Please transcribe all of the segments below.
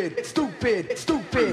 stupid, stupid, stupid.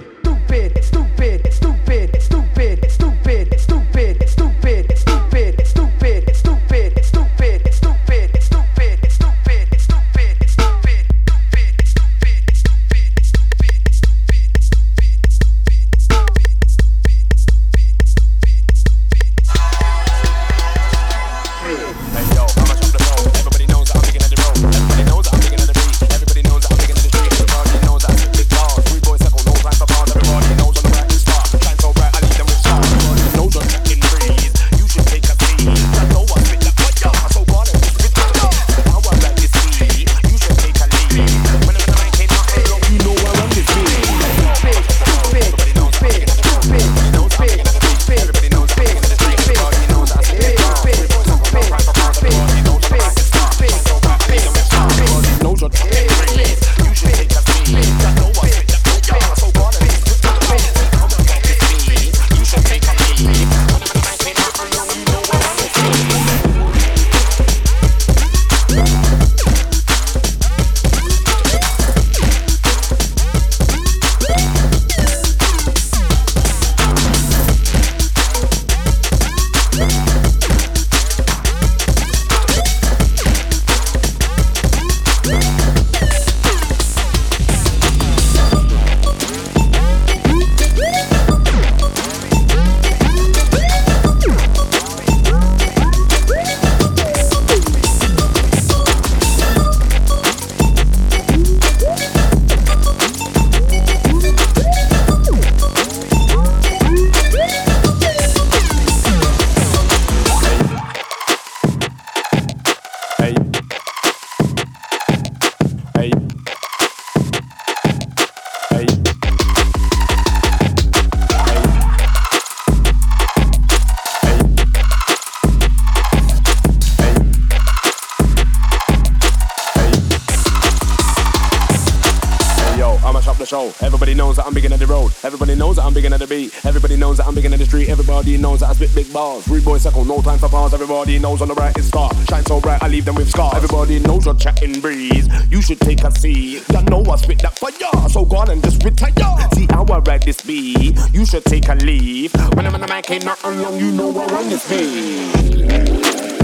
Everybody knows that I spit big balls. Rude boy second, no time for pause. Everybody knows on the right is star. Shine so bright, I leave them with scars. Everybody knows you're chatting breeze. You should take a seat. You know I spit that fire. So go on and just retire. See how I ride this beat. You should take a leave. When I'm in the mic, ain't nothing long. You know I run this beat.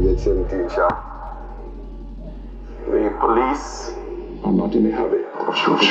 17, Sha. The police are not in a hurry of shooting.